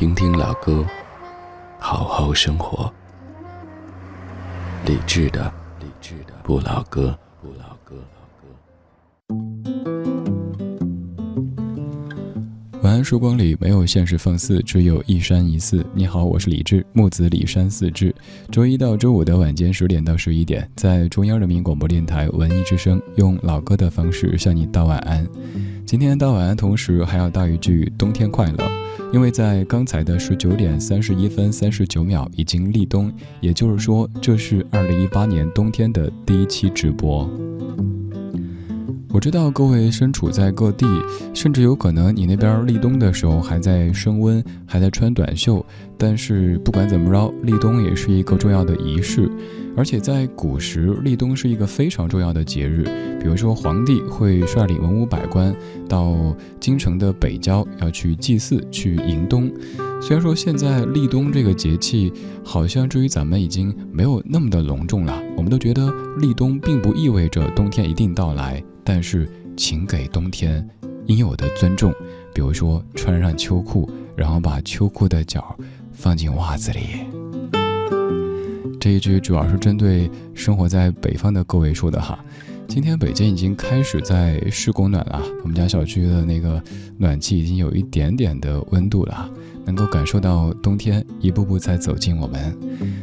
听听老歌，好好生活。理智的，理智的不老歌，不老歌。老歌晚安，曙光里没有现实放肆，只有一山一寺。你好，我是李志，木子李山四志。周一到周五的晚间十点到十一点，在中央人民广播电台文艺之声，用老歌的方式向你道晚安。今天道晚安，同时还要道一句冬天快乐。因为在刚才的十九点三十一分三十九秒已经立冬，也就是说这是二零一八年冬天的第一期直播。我知道各位身处在各地，甚至有可能你那边立冬的时候还在升温，还在穿短袖。但是不管怎么着，立冬也是一个重要的仪式。而且在古时，立冬是一个非常重要的节日。比如说，皇帝会率领文武百官到京城的北郊，要去祭祀、去迎冬。虽然说现在立冬这个节气，好像至于咱们已经没有那么的隆重了，我们都觉得立冬并不意味着冬天一定到来。但是，请给冬天应有的尊重。比如说，穿上秋裤，然后把秋裤的脚放进袜子里。这一句主要是针对生活在北方的各位说的哈。今天北京已经开始在试供暖了，我们家小区的那个暖气已经有一点点的温度了，能够感受到冬天一步步在走近我们。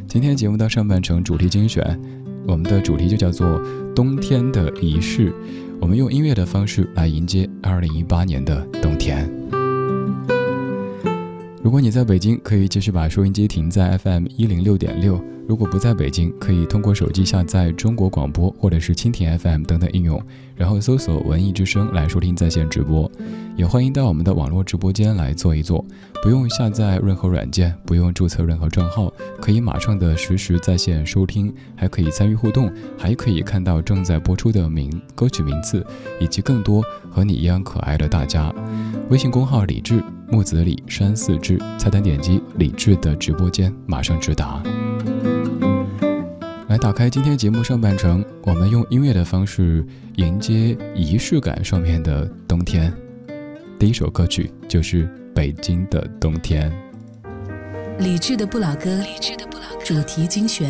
今天节目的上半程主题精选，我们的主题就叫做冬天的仪式，我们用音乐的方式来迎接二零一八年的冬天。如果你在北京，可以继续把收音机停在 FM 一零六点六。如果不在北京，可以通过手机下载中国广播或者是蜻蜓 FM 等等应用，然后搜索“文艺之声”来收听在线直播。也欢迎到我们的网络直播间来坐一坐，不用下载任何软件，不用注册任何账号，可以马上的实时在线收听，还可以参与互动，还可以看到正在播出的名歌曲名字，以及更多和你一样可爱的大家。微信公号李志木子李山寺志，菜单点击李志的直播间，马上直达。来打开今天节目上半程，我们用音乐的方式迎接仪式感上面的冬天。第一首歌曲就是《北京的冬天》。理智的不老歌，主题精选。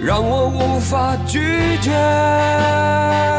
让我无法拒绝。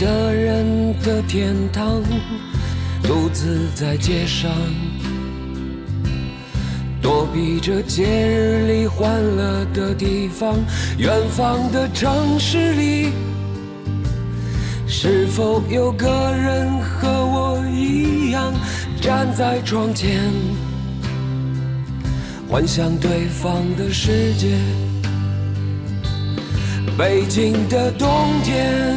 的人的天堂。独自在街上，躲避着节日里欢乐的地方。远方的城市里，是否有个人和我一样站在窗前，幻想对方的世界？北京的冬天，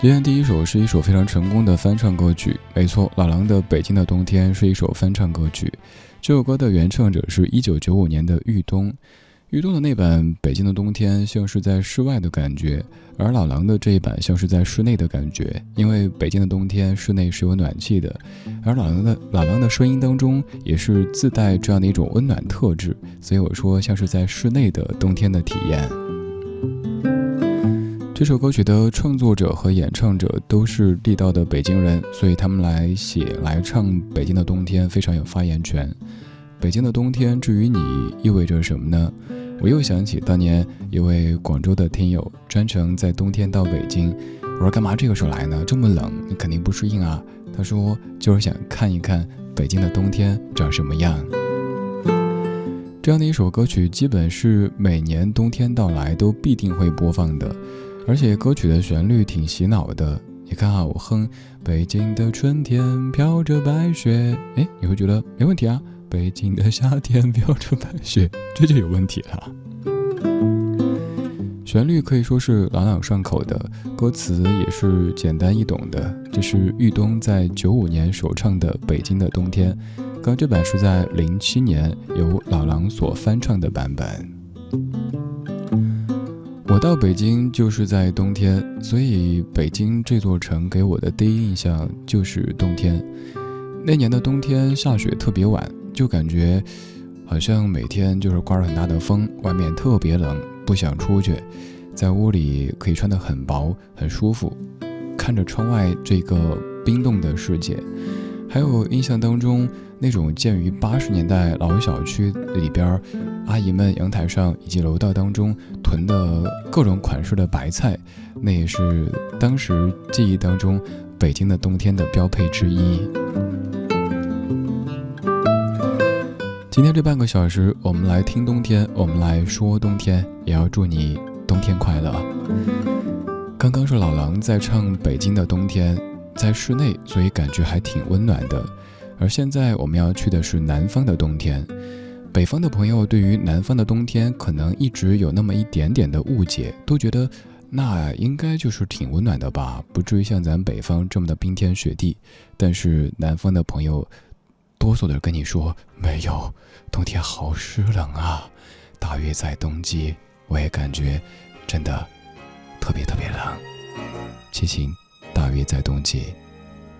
今天第一首是一首非常成功的翻唱歌曲，没错，老狼的《北京的冬天》是一首翻唱歌曲。这首歌的原唱者是一九九五年的玉东，玉东的那版《北京的冬天》像是在室外的感觉，而老狼的这一版像是在室内的感觉。因为《北京的冬天》室内是有暖气的，而老狼的老狼的声音当中也是自带这样的一种温暖特质，所以我说像是在室内的冬天的体验。这首歌曲的创作者和演唱者都是地道的北京人，所以他们来写来唱《北京的冬天》非常有发言权。北京的冬天，至于你意味着什么呢？我又想起当年一位广州的听友专程在冬天到北京，我说干嘛这个时候来呢？这么冷，你肯定不适应啊。他说就是想看一看北京的冬天长什么样。这样的一首歌曲，基本是每年冬天到来都必定会播放的。而且歌曲的旋律挺洗脑的，你看啊，我哼《北京的春天飘着白雪》，哎，你会觉得没问题啊。北京的夏天飘着白雪，这就有问题了。旋律可以说是朗朗上口的，歌词也是简单易懂的。这是玉东在九五年首唱的《北京的冬天》，刚这版是在零七年由老狼所翻唱的版本。我到北京就是在冬天，所以北京这座城给我的第一印象就是冬天。那年的冬天下雪特别晚，就感觉好像每天就是刮着很大的风，外面特别冷，不想出去，在屋里可以穿得很薄，很舒服，看着窗外这个冰冻的世界。还有印象当中那种建于八十年代老小区里边，阿姨们阳台上以及楼道当中囤的各种款式的白菜，那也是当时记忆当中北京的冬天的标配之一。今天这半个小时，我们来听冬天，我们来说冬天，也要祝你冬天快乐。刚刚是老狼在唱《北京的冬天》。在室内，所以感觉还挺温暖的。而现在我们要去的是南方的冬天。北方的朋友对于南方的冬天可能一直有那么一点点的误解，都觉得那应该就是挺温暖的吧，不至于像咱北方这么的冰天雪地。但是南方的朋友哆嗦的跟你说，没有，冬天好湿冷啊。大约在冬季，我也感觉真的特别特别冷。齐秦。大约在冬季。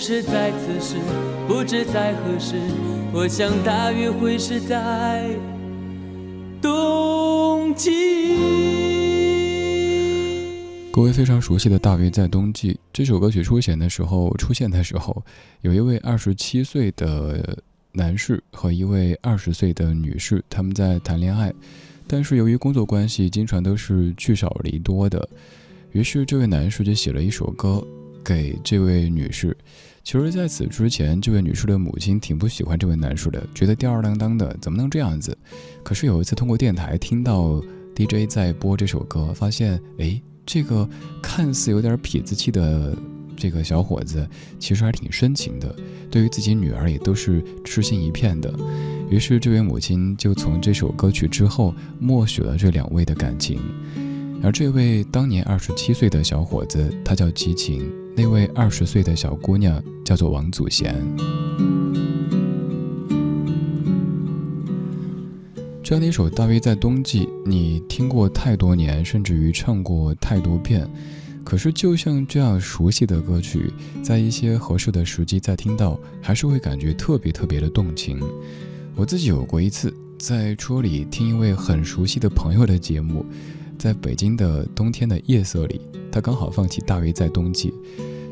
不是在此时，不知在何时，我想大约会是在冬季。各位非常熟悉的《大约在冬季》这首歌曲出现的时候，出现的时候，有一位二十七岁的男士和一位二十岁的女士，他们在谈恋爱，但是由于工作关系，经常都是聚少离多的，于是这位男士就写了一首歌。给这位女士，其实在此之前，这位女士的母亲挺不喜欢这位男士的，觉得吊儿郎当的，怎么能这样子？可是有一次通过电台听到 DJ 在播这首歌，发现，哎，这个看似有点痞子气的这个小伙子，其实还挺深情的，对于自己女儿也都是痴心一片的。于是这位母亲就从这首歌曲之后默许了这两位的感情。而这位当年二十七岁的小伙子，他叫齐秦。那位二十岁的小姑娘叫做王祖贤。这样的一首大约在冬季，你听过太多年，甚至于唱过太多遍。可是，就像这样熟悉的歌曲，在一些合适的时机再听到，还是会感觉特别特别的动情。我自己有过一次，在车里听一位很熟悉的朋友的节目，在北京的冬天的夜色里。他刚好放起《大约在冬季》，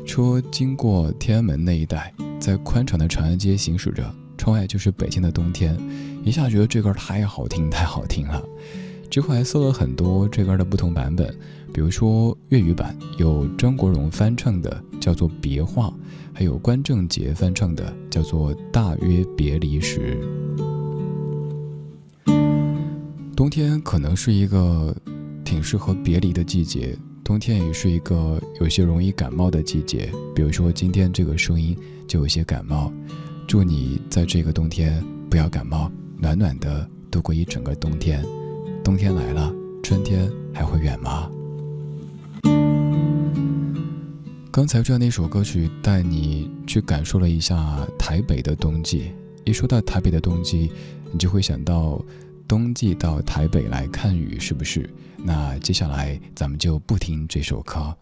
车经过天安门那一带，在宽敞的长安街行驶着，窗外就是北京的冬天，一下觉得这歌太好听，太好听了。之后还搜了很多这歌的不同版本，比如说粤语版有张国荣翻唱的，叫做《别话》，还有关正杰翻唱的，叫做《大约别离时》。冬天可能是一个挺适合别离的季节，冬天也是一个有些容易感冒的季节。比如说今天这个声音就有些感冒，祝你在这个冬天不要感冒，暖暖的度过一整个冬天。冬天来了，春天还会远吗？刚才这样的一首歌曲，带你去感受了一下台北的冬季。一说到台北的冬季，你就会想到冬季到台北来看雨，是不是？那接下来咱们就不听这首歌。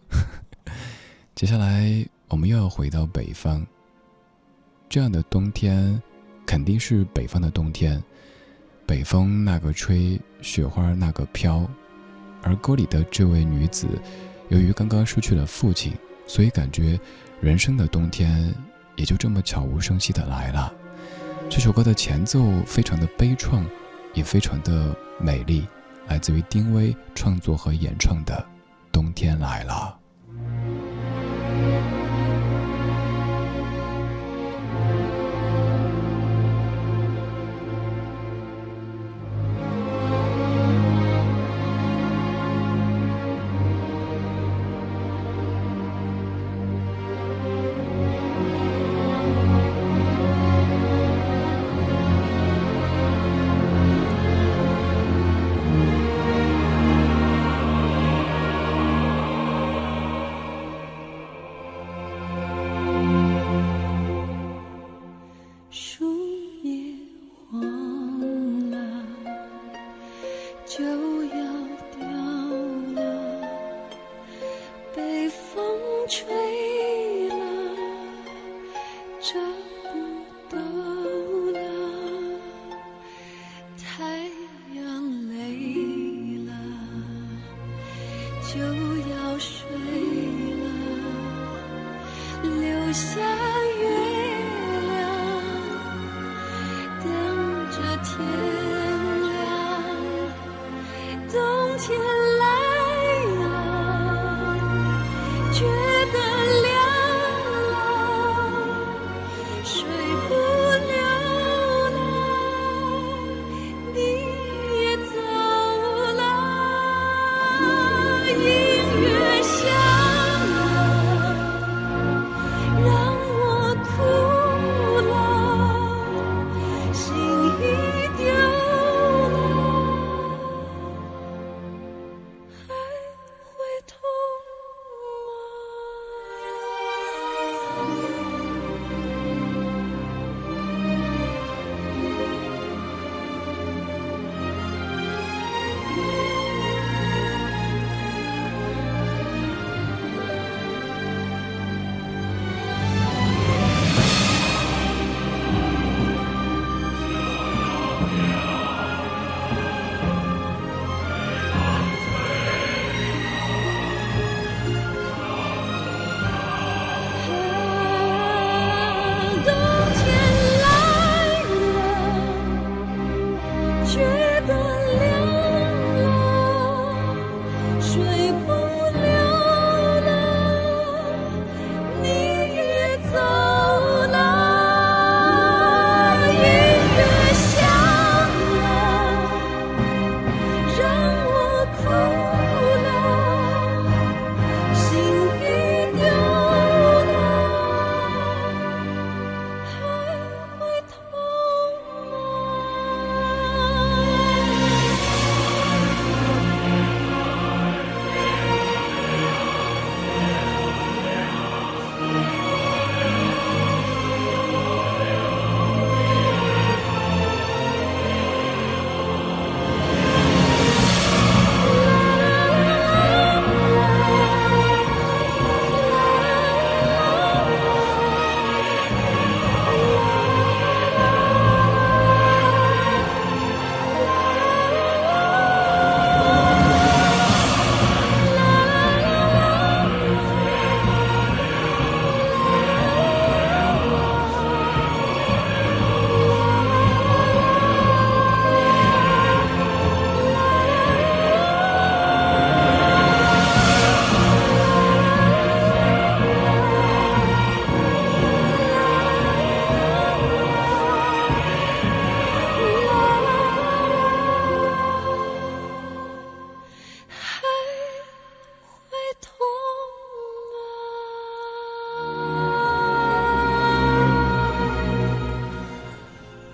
接下来我们又要回到北方。这样的冬天，肯定是北方的冬天。北风那个吹，雪花那个飘，而歌里的这位女子，由于刚刚失去了父亲，所以感觉人生的冬天也就这么悄无声息的来了。这首歌的前奏非常的悲怆，也非常的美丽，来自于丁薇创作和演唱的《冬天来了》。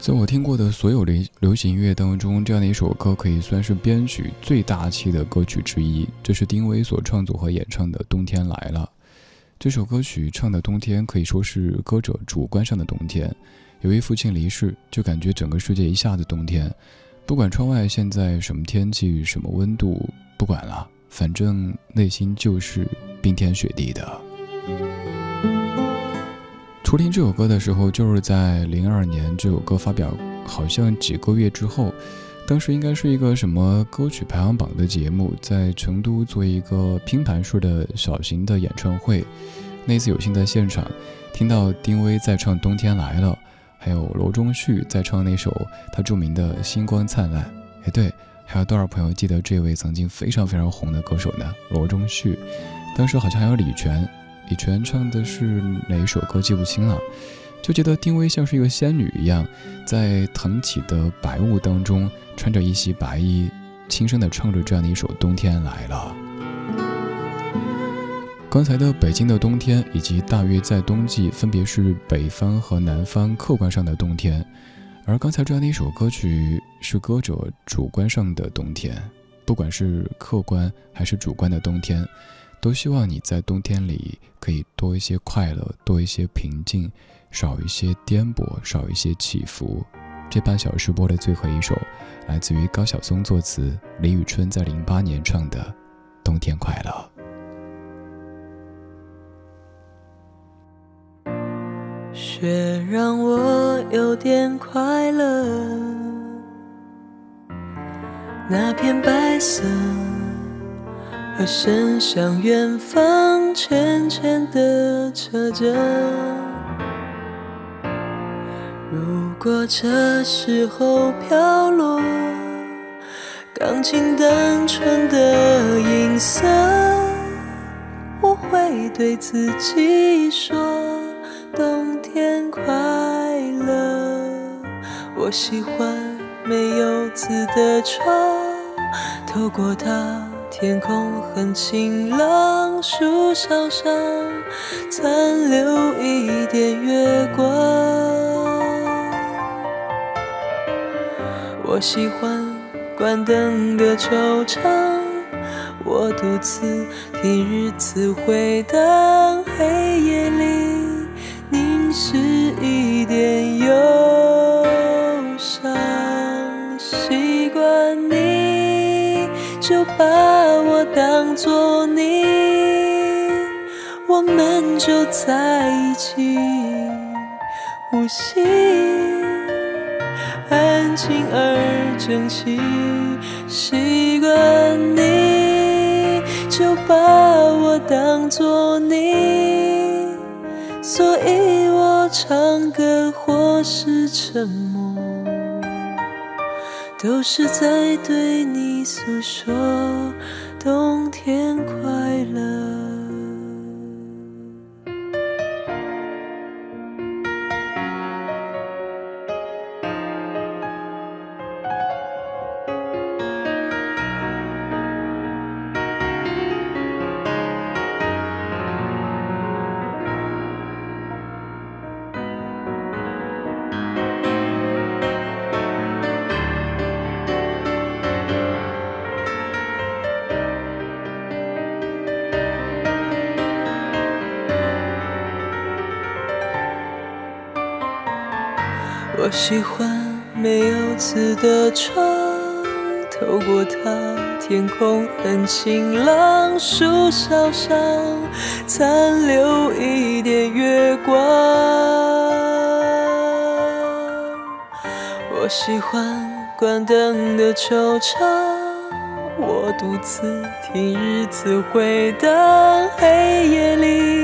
在我听过的所有流流行音乐当中，这样的一首歌可以算是编曲最大气的歌曲之一。这是丁薇所创作和演唱的《冬天来了》。这首歌曲唱的冬天可以说是歌者主观上的冬天。由于父亲离世，就感觉整个世界一下子冬天。不管窗外现在什么天气、什么温度，不管了，反正内心就是冰天雪地的。初听这首歌的时候，就是在零二年这首歌发表，好像几个月之后，当时应该是一个什么歌曲排行榜的节目，在成都做一个拼盘式的小型的演唱会。那次有幸在现场听到丁薇在唱《冬天来了》，还有罗中旭在唱那首他著名的《星光灿烂》。哎，对，还有多少朋友记得这位曾经非常非常红的歌手呢？罗中旭，当时好像还有李泉。李泉唱的是哪一首歌记不清了，就觉得丁薇像是一个仙女一样，在腾起的白雾当中，穿着一袭白衣，轻声的唱着这样的一首《冬天来了》。刚才的北京的冬天，以及大约在冬季，分别是北方和南方客观上的冬天，而刚才这样的一首歌曲是歌者主观上的冬天，不管是客观还是主观的冬天。都希望你在冬天里可以多一些快乐，多一些平静，少一些颠簸，少一些起伏。这半小时播的最后一首，来自于高晓松作词，李宇春在零八年唱的《冬天快乐》。雪让我有点快乐，那片白色。和伸向远方，浅浅的扯着。如果这时候飘落，钢琴单纯的音色，我会对自己说：冬天快乐。我喜欢没有字的窗，透过它。天空很晴朗，树梢上残留一点月光。我喜欢关灯的球场，我独自听日子回荡，黑夜里凝视一点忧把我。当作你，我们就在一起，呼吸安静而整齐。习惯你就把我当作你，所以我唱歌或是沉默，都是在对你诉说。冬天快乐。喜欢没有字的窗，透过它，天空很晴朗，树梢上残留一点月光。我喜欢关灯的球场，我独自听日子回荡，黑夜里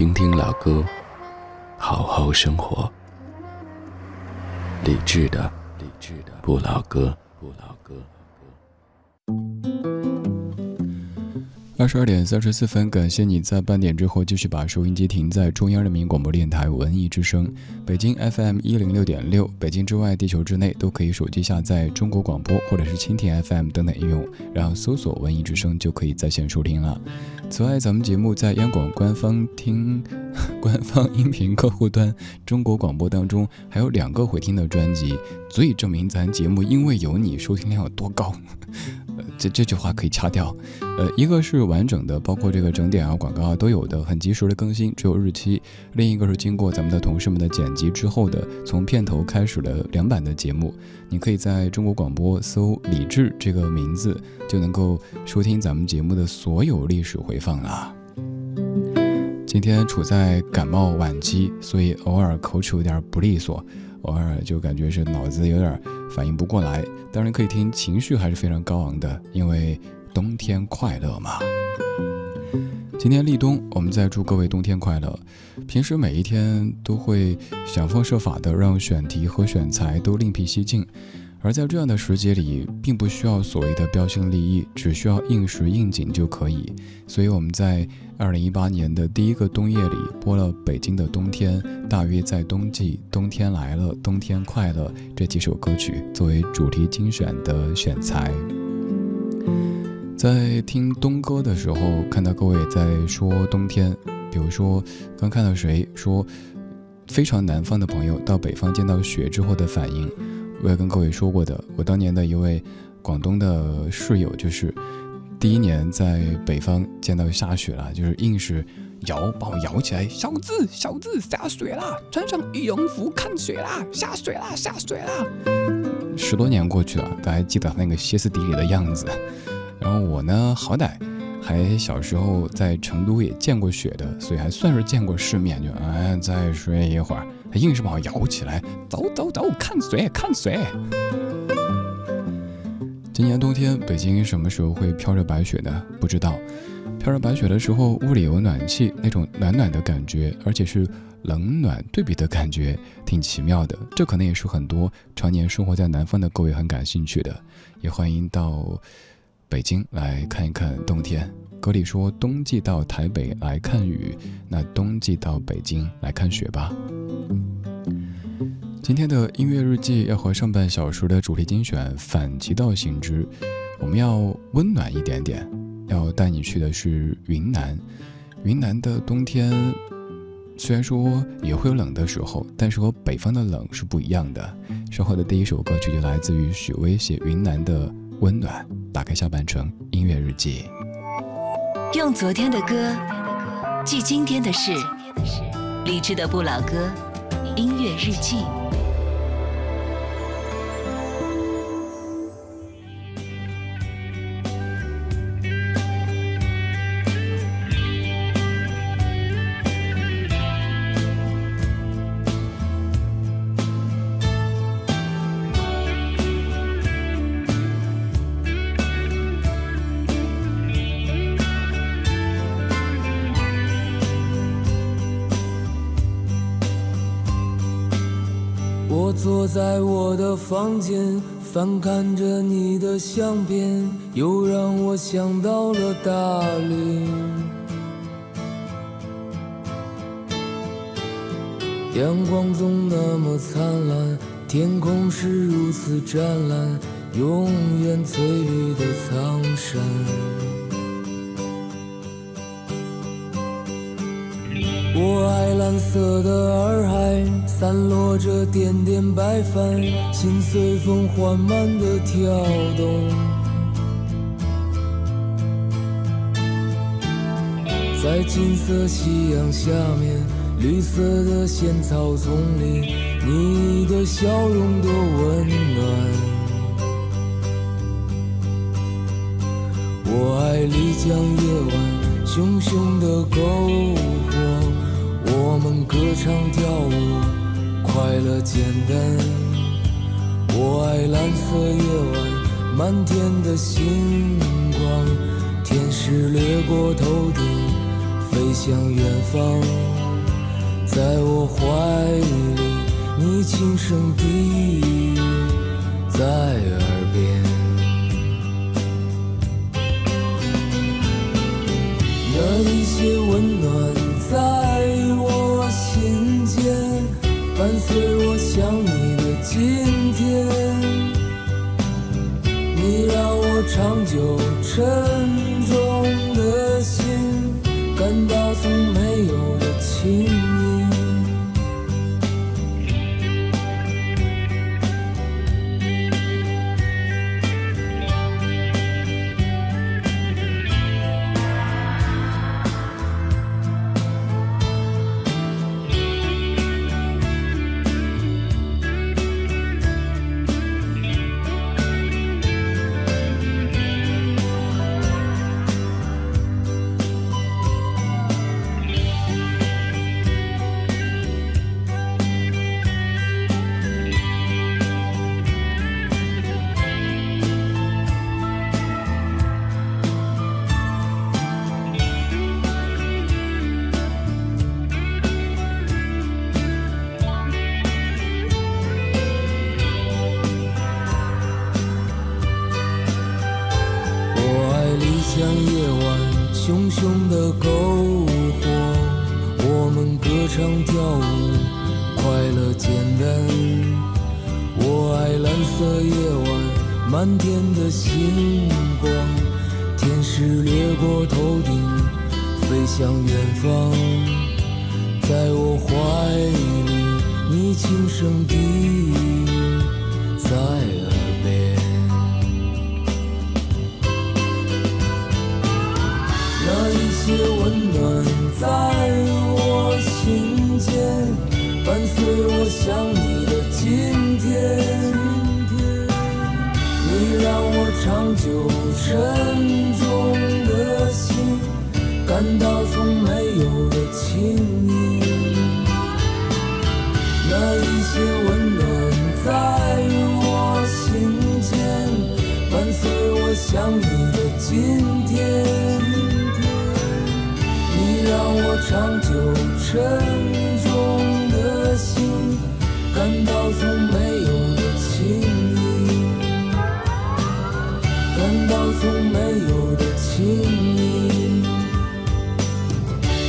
听听老歌，好好生活。理智的，理智的不老歌，不老歌。二十二点三十四分，感谢你在半点之后继续把收音机停在中央人民广播电台文艺之声，北京 FM 一零六点六，北京之外、地球之内都可以手机下载中国广播或者是蜻蜓 FM 等等应用，然后搜索文艺之声就可以在线收听了。此外，咱们节目在央广官方听、官方音频客户端中国广播当中还有两个回听的专辑，足以证明咱节目因为有你收听量有多高。这这句话可以掐掉，呃，一个是完整的，包括这个整点啊、广告啊都有的，很及时的更新，只有日期；另一个是经过咱们的同事们的剪辑之后的，从片头开始的两版的节目。你可以在中国广播搜“李志”这个名字，就能够收听咱们节目的所有历史回放了。今天处在感冒晚期，所以偶尔口齿有点不利索。偶尔就感觉是脑子有点反应不过来，当然可以听情绪还是非常高昂的，因为冬天快乐嘛。今天立冬，我们再祝各位冬天快乐。平时每一天都会想方设法的让选题和选材都另辟蹊径。而在这样的时节里，并不需要所谓的标新立异，只需要应时应景就可以。所以我们在二零一八年的第一个冬夜里播了《北京的冬天》，大约在冬季，冬天来了，冬天快乐这几首歌曲作为主题精选的选材。在听冬歌的时候，看到各位在说冬天，比如说刚看到谁说，非常南方的朋友到北方见到雪之后的反应。我也跟各位说过的，我当年的一位广东的室友，就是第一年在北方见到下雪了，就是硬是摇把我摇起来，小子小子下雪啦，穿上羽绒服看雪啦，下雪啦下雪啦。十多年过去了，他还记得那个歇斯底里的样子。然后我呢，好歹还小时候在成都也见过雪的，所以还算是见过世面，就哎再睡一会儿。他硬是把我摇起来，走走走，看水看水。今年冬天，北京什么时候会飘着白雪呢？不知道。飘着白雪的时候，屋里有暖气，那种暖暖的感觉，而且是冷暖对比的感觉，挺奇妙的。这可能也是很多常年生活在南方的各位很感兴趣的。也欢迎到北京来看一看冬天。歌里说：“冬季到台北来看雨，那冬季到北京来看雪吧。”今天的音乐日记要和上半小时的主题精选反其道行之，我们要温暖一点点，要带你去的是云南。云南的冬天虽然说也会有冷的时候，但是和北方的冷是不一样的。稍后的第一首歌曲就来自于许巍写云南的温暖。打开下半程音乐日记。用昨天的歌记今天的事，励志的不老歌，音乐日记。房间翻看着你的相片，又让我想到了大理。阳光总那么灿烂，天空是如此湛蓝，永远翠绿的苍山。我爱蓝色的洱海，散落着点点白帆，心随风缓慢的跳动。在金色夕阳下面，绿色的仙草丛里，你的笑容多温暖。我爱丽江夜晚，熊熊的篝火。歌唱跳舞，快乐简单。我爱蓝色夜晚，满天的星光，天使掠过头顶，飞向远方，在我怀里，你轻声低语在耳边，那一些温暖在伴随我想你的今天，你让我长久沉像夜晚熊熊的篝火，我们歌唱跳舞，快乐简单。我爱蓝色夜晚满天的星光，天使掠过头顶，飞向远方，在我怀里，你轻声低语在些温暖在我心间，伴随我想你的今天。你让我长久沉重的心感到从没有的轻盈。那一些温暖在我心间，伴随我想你的今天。让我长久沉重的心感到从没有的轻盈，感到从没有的轻盈，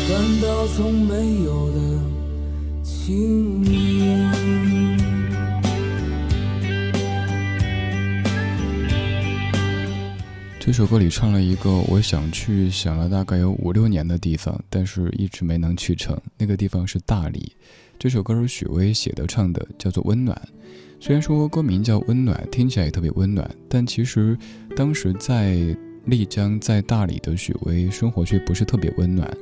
感到从没有的轻。这首歌里唱了一个我想去想了大概有五六年的地方，但是一直没能去成。那个地方是大理。这首歌是许巍写的唱的，叫做《温暖》。虽然说歌名叫《温暖》，听起来也特别温暖，但其实当时在丽江、在大理的许巍生活却不是特别温暖。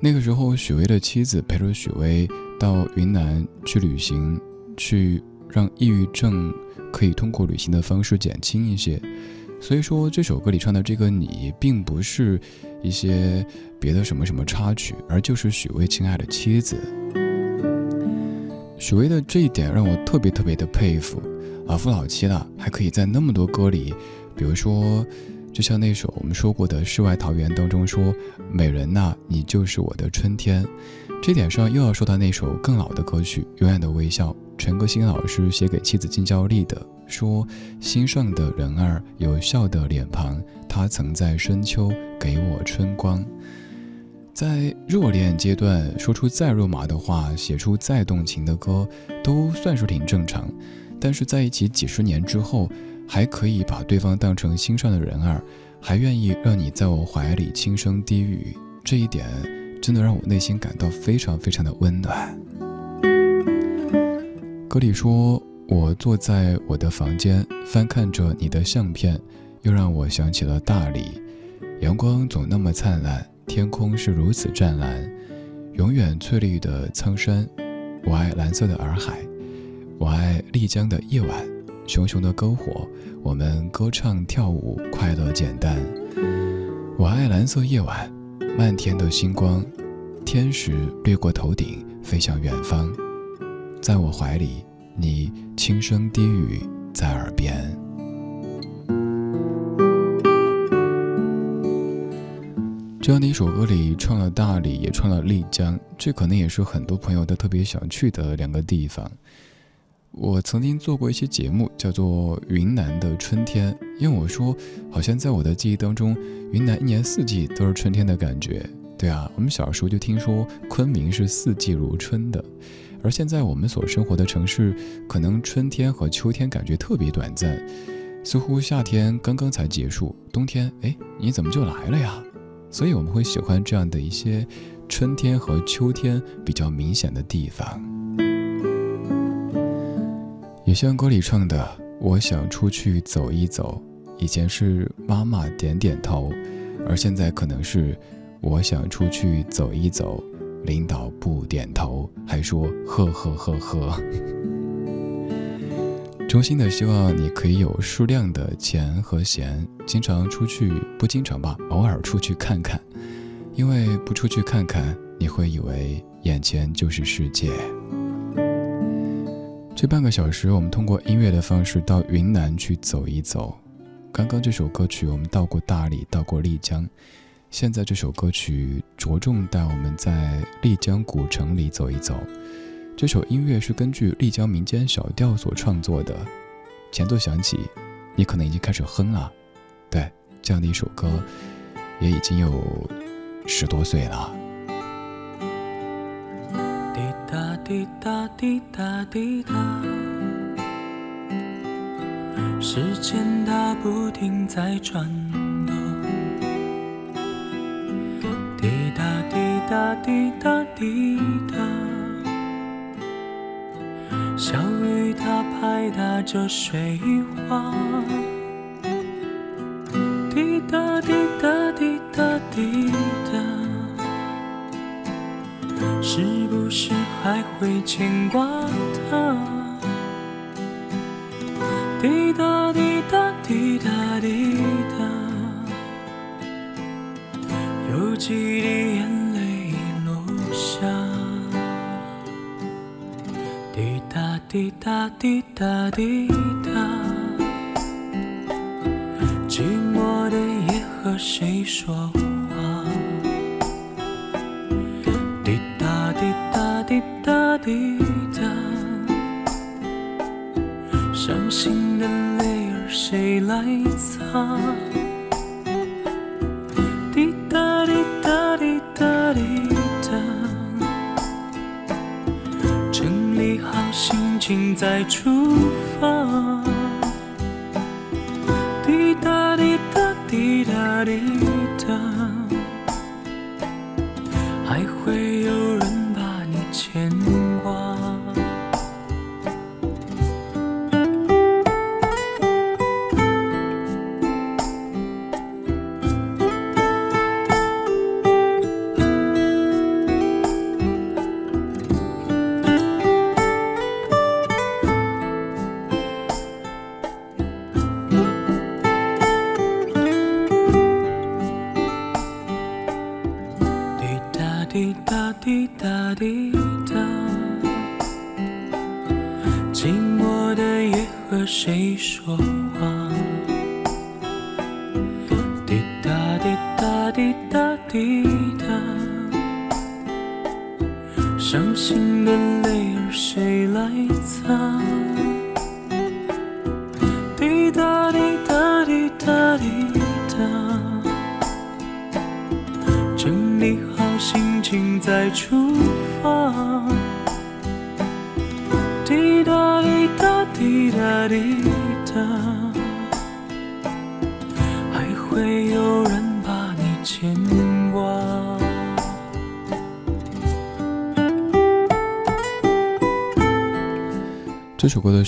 那个时候，许巍的妻子陪着许巍到云南去旅行，去让抑郁症可以通过旅行的方式减轻一些。所以说，这首歌里唱的这个你，并不是一些别的什么什么插曲，而就是许巍亲爱的妻子。许巍的这一点让我特别特别的佩服，老夫老妻了，还可以在那么多歌里，比如说，就像那首我们说过的《世外桃源》当中说：“美人呐，你就是我的春天。”这点上又要说到那首更老的歌曲《永远的微笑》，陈歌辛老师写给妻子金娇丽的。说心上的人儿有笑的脸庞，他曾在深秋给我春光。在热恋阶段说出再肉麻的话，写出再动情的歌，都算是挺正常。但是在一起几十年之后，还可以把对方当成心上的人儿，还愿意让你在我怀里轻声低语，这一点真的让我内心感到非常非常的温暖。歌里说。我坐在我的房间，翻看着你的相片，又让我想起了大理。阳光总那么灿烂，天空是如此湛蓝，永远翠绿的苍山。我爱蓝色的洱海，我爱丽江的夜晚，熊熊的篝火，我们歌唱跳舞，快乐简单。我爱蓝色夜晚，漫天的星光，天使掠过头顶，飞向远方。在我怀里，你轻声低语在耳边。这样的一首歌里，唱了大理，也唱了丽江，这可能也是很多朋友都特别想去的两个地方。我曾经做过一些节目，叫做《云南的春天》，因为我说，好像在我的记忆当中，云南一年四季都是春天的感觉。对啊，我们小时候就听说昆明是四季如春的，而现在我们所生活的城市，可能春天和秋天感觉特别短暂，似乎夏天刚刚才结束，冬天，哎，你怎么就来了呀？所以我们会喜欢这样的一些春天和秋天比较明显的地方。也像歌里唱的，我想出去走一走。以前是妈妈点点头，而现在可能是我想出去走一走，领导不点头，还说呵呵呵呵。衷心的希望你可以有数量的钱和闲，经常出去，不经常吧，偶尔出去看看，因为不出去看看，你会以为眼前就是世界。这半个小时，我们通过音乐的方式到云南去走一走。刚刚这首歌曲，我们到过大理，到过丽江。现在这首歌曲着重带我们在丽江古城里走一走。这首音乐是根据丽江民间小调所创作的。前奏响起，你可能已经开始哼了。对，这样的一首歌，也已经有十多岁了。滴答滴答滴答，时间它不停在转动。滴答滴答滴答滴答，小雨它拍打着水花。滴答滴答滴答滴是不是还会牵挂他？滴答滴答滴答滴答，有几滴眼泪落下。滴答滴答滴答滴答，寂寞的夜和谁说？滴答，伤心的泪儿谁来擦？滴答滴答滴答滴答，整理好心情再出发。滴答滴答滴答滴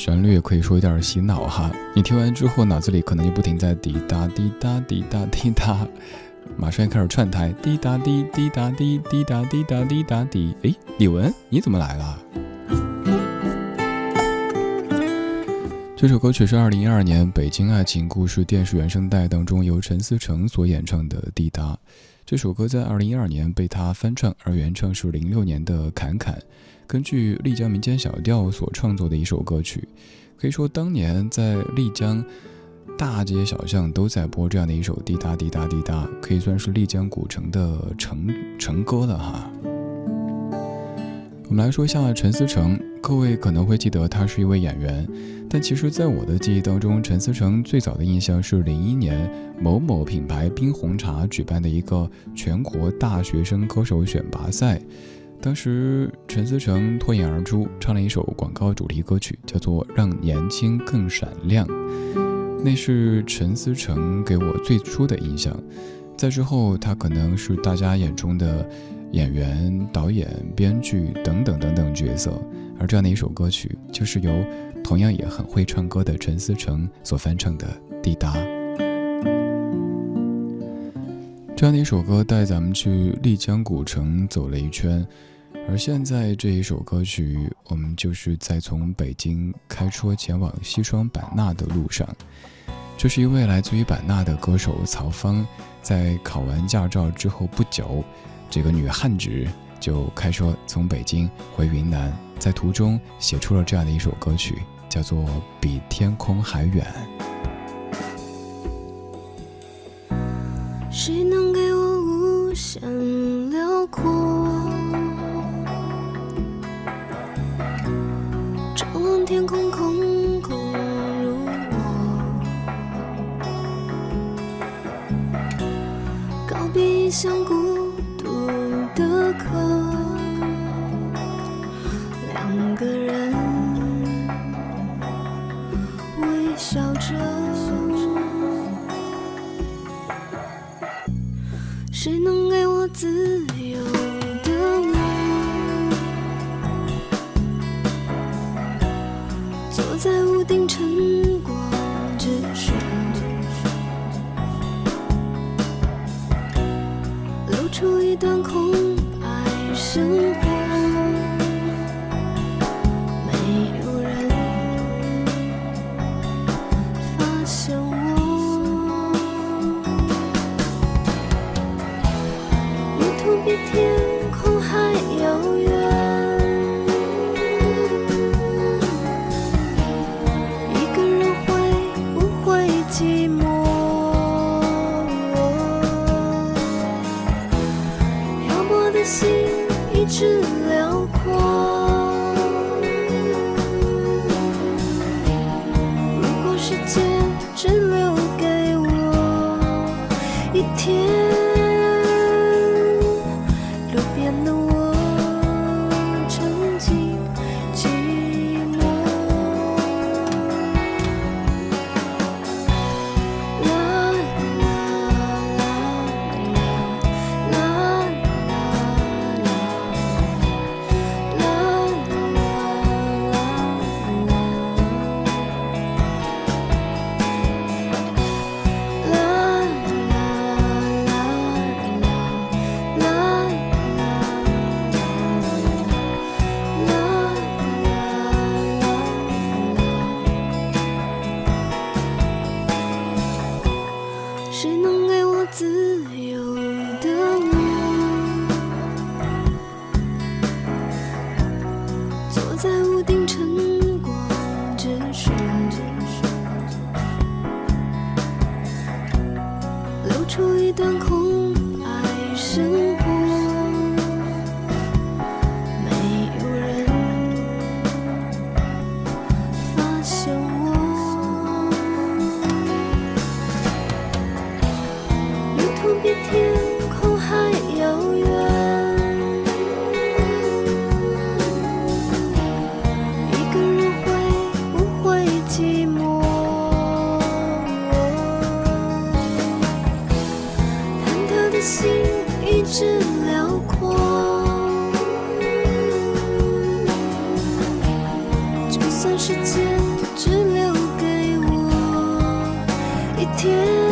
旋律可以说有点洗脑哈，你听完之后脑子里可能就不停在滴答滴答滴答滴答，马上要开始串台，滴答滴滴答滴滴答滴答滴答滴。哎，李玟你怎么来了？这首歌曲是二零一二年《北京爱情故事》电视原声带当中由陈思诚所演唱的《滴答》。这首歌在二零一二年被他翻唱，而原唱是零六年的侃侃，根据丽江民间小调所创作的一首歌曲。可以说，当年在丽江大街小巷都在播这样的一首滴答滴答滴答，可以算是丽江古城的城城歌了哈。我们来说一下陈思诚，各位可能会记得他是一位演员，但其实，在我的记忆当中，陈思诚最早的印象是零一年某某品牌冰红茶举办的一个全国大学生歌手选拔赛，当时陈思诚脱颖而出，唱了一首广告主题歌曲，叫做《让年轻更闪亮》，那是陈思诚给我最初的印象。在之后，他可能是大家眼中的。演员、导演、编剧等等等等角色，而这样的一首歌曲，就是由同样也很会唱歌的陈思诚所翻唱的《滴答》。这样的一首歌带咱们去丽江古城走了一圈，而现在这一首歌曲，我们就是在从北京开车前往西双版纳的路上。这是一位来自于版纳的歌手曹芳，在考完驾照之后不久。这个女汉子就开车从北京回云南，在途中写出了这样的一首歌曲，叫做《比天空还远》。天辽阔，张望天空空空如我，告别一向孤独的客，两个人微笑着。谁能？心一直辽阔。就算时间只留给我一天。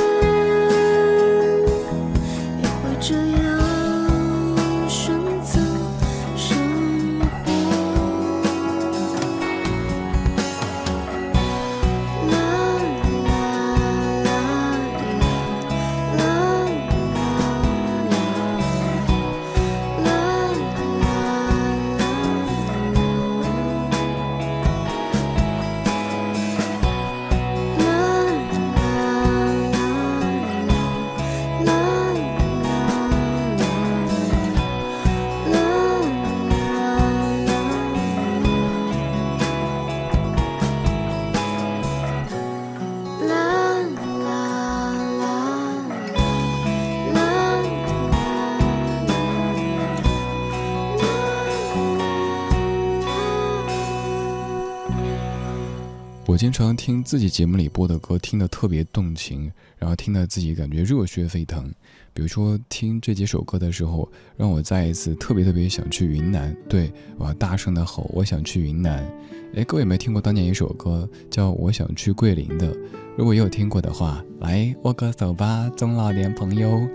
我经常听自己节目里播的歌，听得特别动情，然后听得自己感觉热血沸腾。比如说听这几首歌的时候，让我再一次特别特别想去云南。对我要大声的吼，我想去云南。哎，各位有没有听过当年一首歌叫《我想去桂林》的？如果有听过的话，来握个手吧，中老年朋友。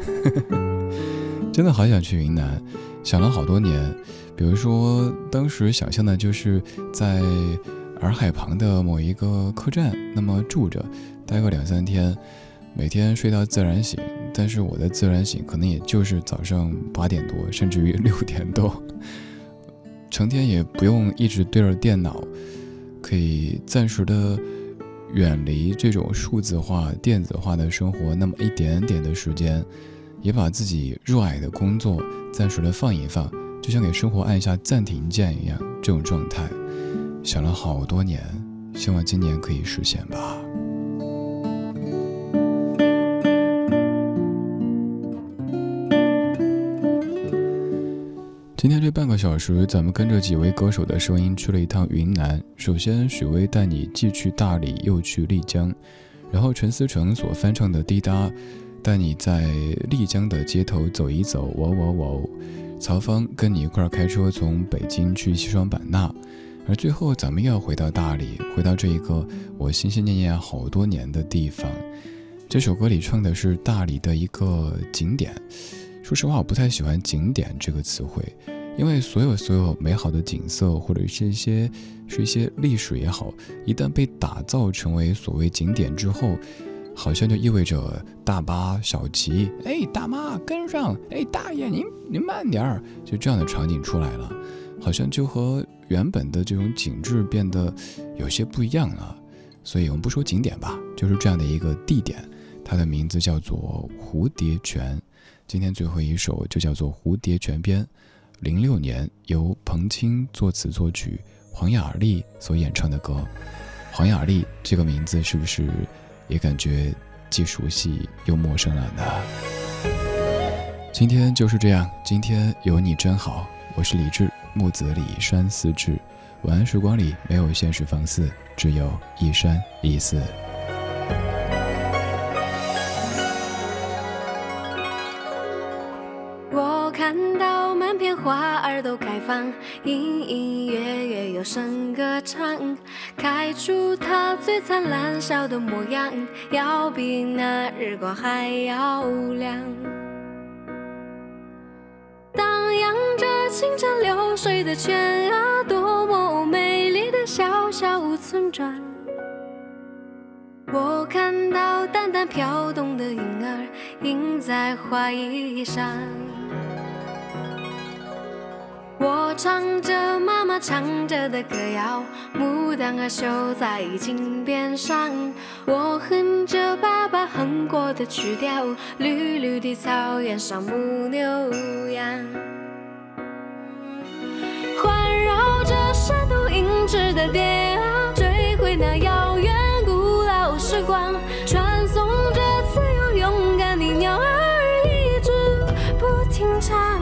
真的好想去云南，想了好多年。比如说当时想象的就是在。洱海旁的某一个客栈，那么住着，待个两三天，每天睡到自然醒。但是我的自然醒可能也就是早上八点多，甚至于六点多，成天也不用一直对着电脑，可以暂时的远离这种数字化、电子化的生活，那么一点点的时间，也把自己热爱的工作暂时的放一放，就像给生活按下暂停键一样，这种状态。想了好多年，希望今年可以实现吧。今天这半个小时，咱们跟着几位歌手的声音去了一趟云南。首先，许巍带你既去大理又去丽江，然后陈思诚所翻唱的《滴答》，带你在丽江的街头走一走。喔喔喔！曹芳跟你一块开车从北京去西双版纳。而最后，咱们又要回到大理，回到这一个我心心念念好多年的地方。这首歌里唱的是大理的一个景点。说实话，我不太喜欢“景点”这个词汇，因为所有所有美好的景色，或者是一些是一些历史也好，一旦被打造成为所谓景点之后，好像就意味着大巴小骑，哎，大妈跟上，哎，大爷您您慢点儿，就这样的场景出来了。好像就和原本的这种景致变得有些不一样了，所以我们不说景点吧，就是这样的一个地点，它的名字叫做蝴蝶泉。今天最后一首就叫做《蝴蝶泉边》，零六年由彭青作词作曲，黄雅莉所演唱的歌。黄雅莉这个名字是不是也感觉既熟悉又陌生了呢？今天就是这样，今天有你真好，我是李志。木子李山四志，晚安时光里没有现实放肆，只有一山一寺。我看到满片花儿都开放，隐隐约约有声歌唱，开出它最灿烂笑的模样，要比那日光还要亮。着清澈流水的泉啊，多么美丽的小小村庄。我看到淡淡飘动的云儿，映在花衣上。我唱着妈妈唱着的歌谣，牡丹儿绣在襟边上。我哼着爸爸哼过的曲调，绿绿的草原上牧牛羊，环绕着山头银枝的蝶啊，追回那遥远古老时光，传颂着自由勇敢的鸟儿，一直不停唱。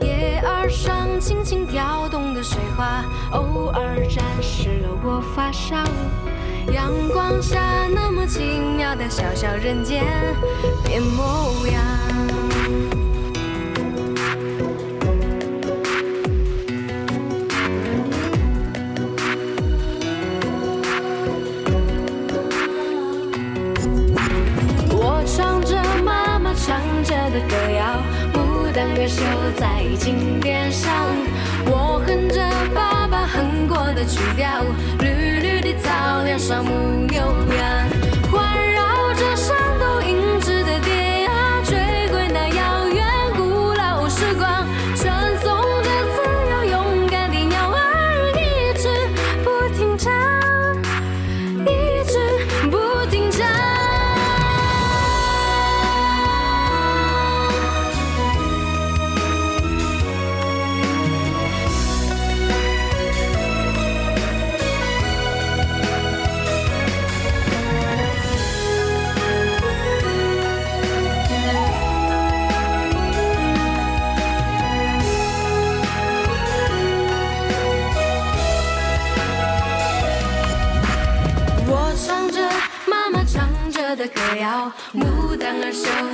叶儿上轻轻跳动的水花，偶尔沾湿了我发梢。阳光下那么奇妙的小小人间变模样。月绣在金边上，我哼着爸爸哼过的曲调，绿绿的草原上牧牛羊，牡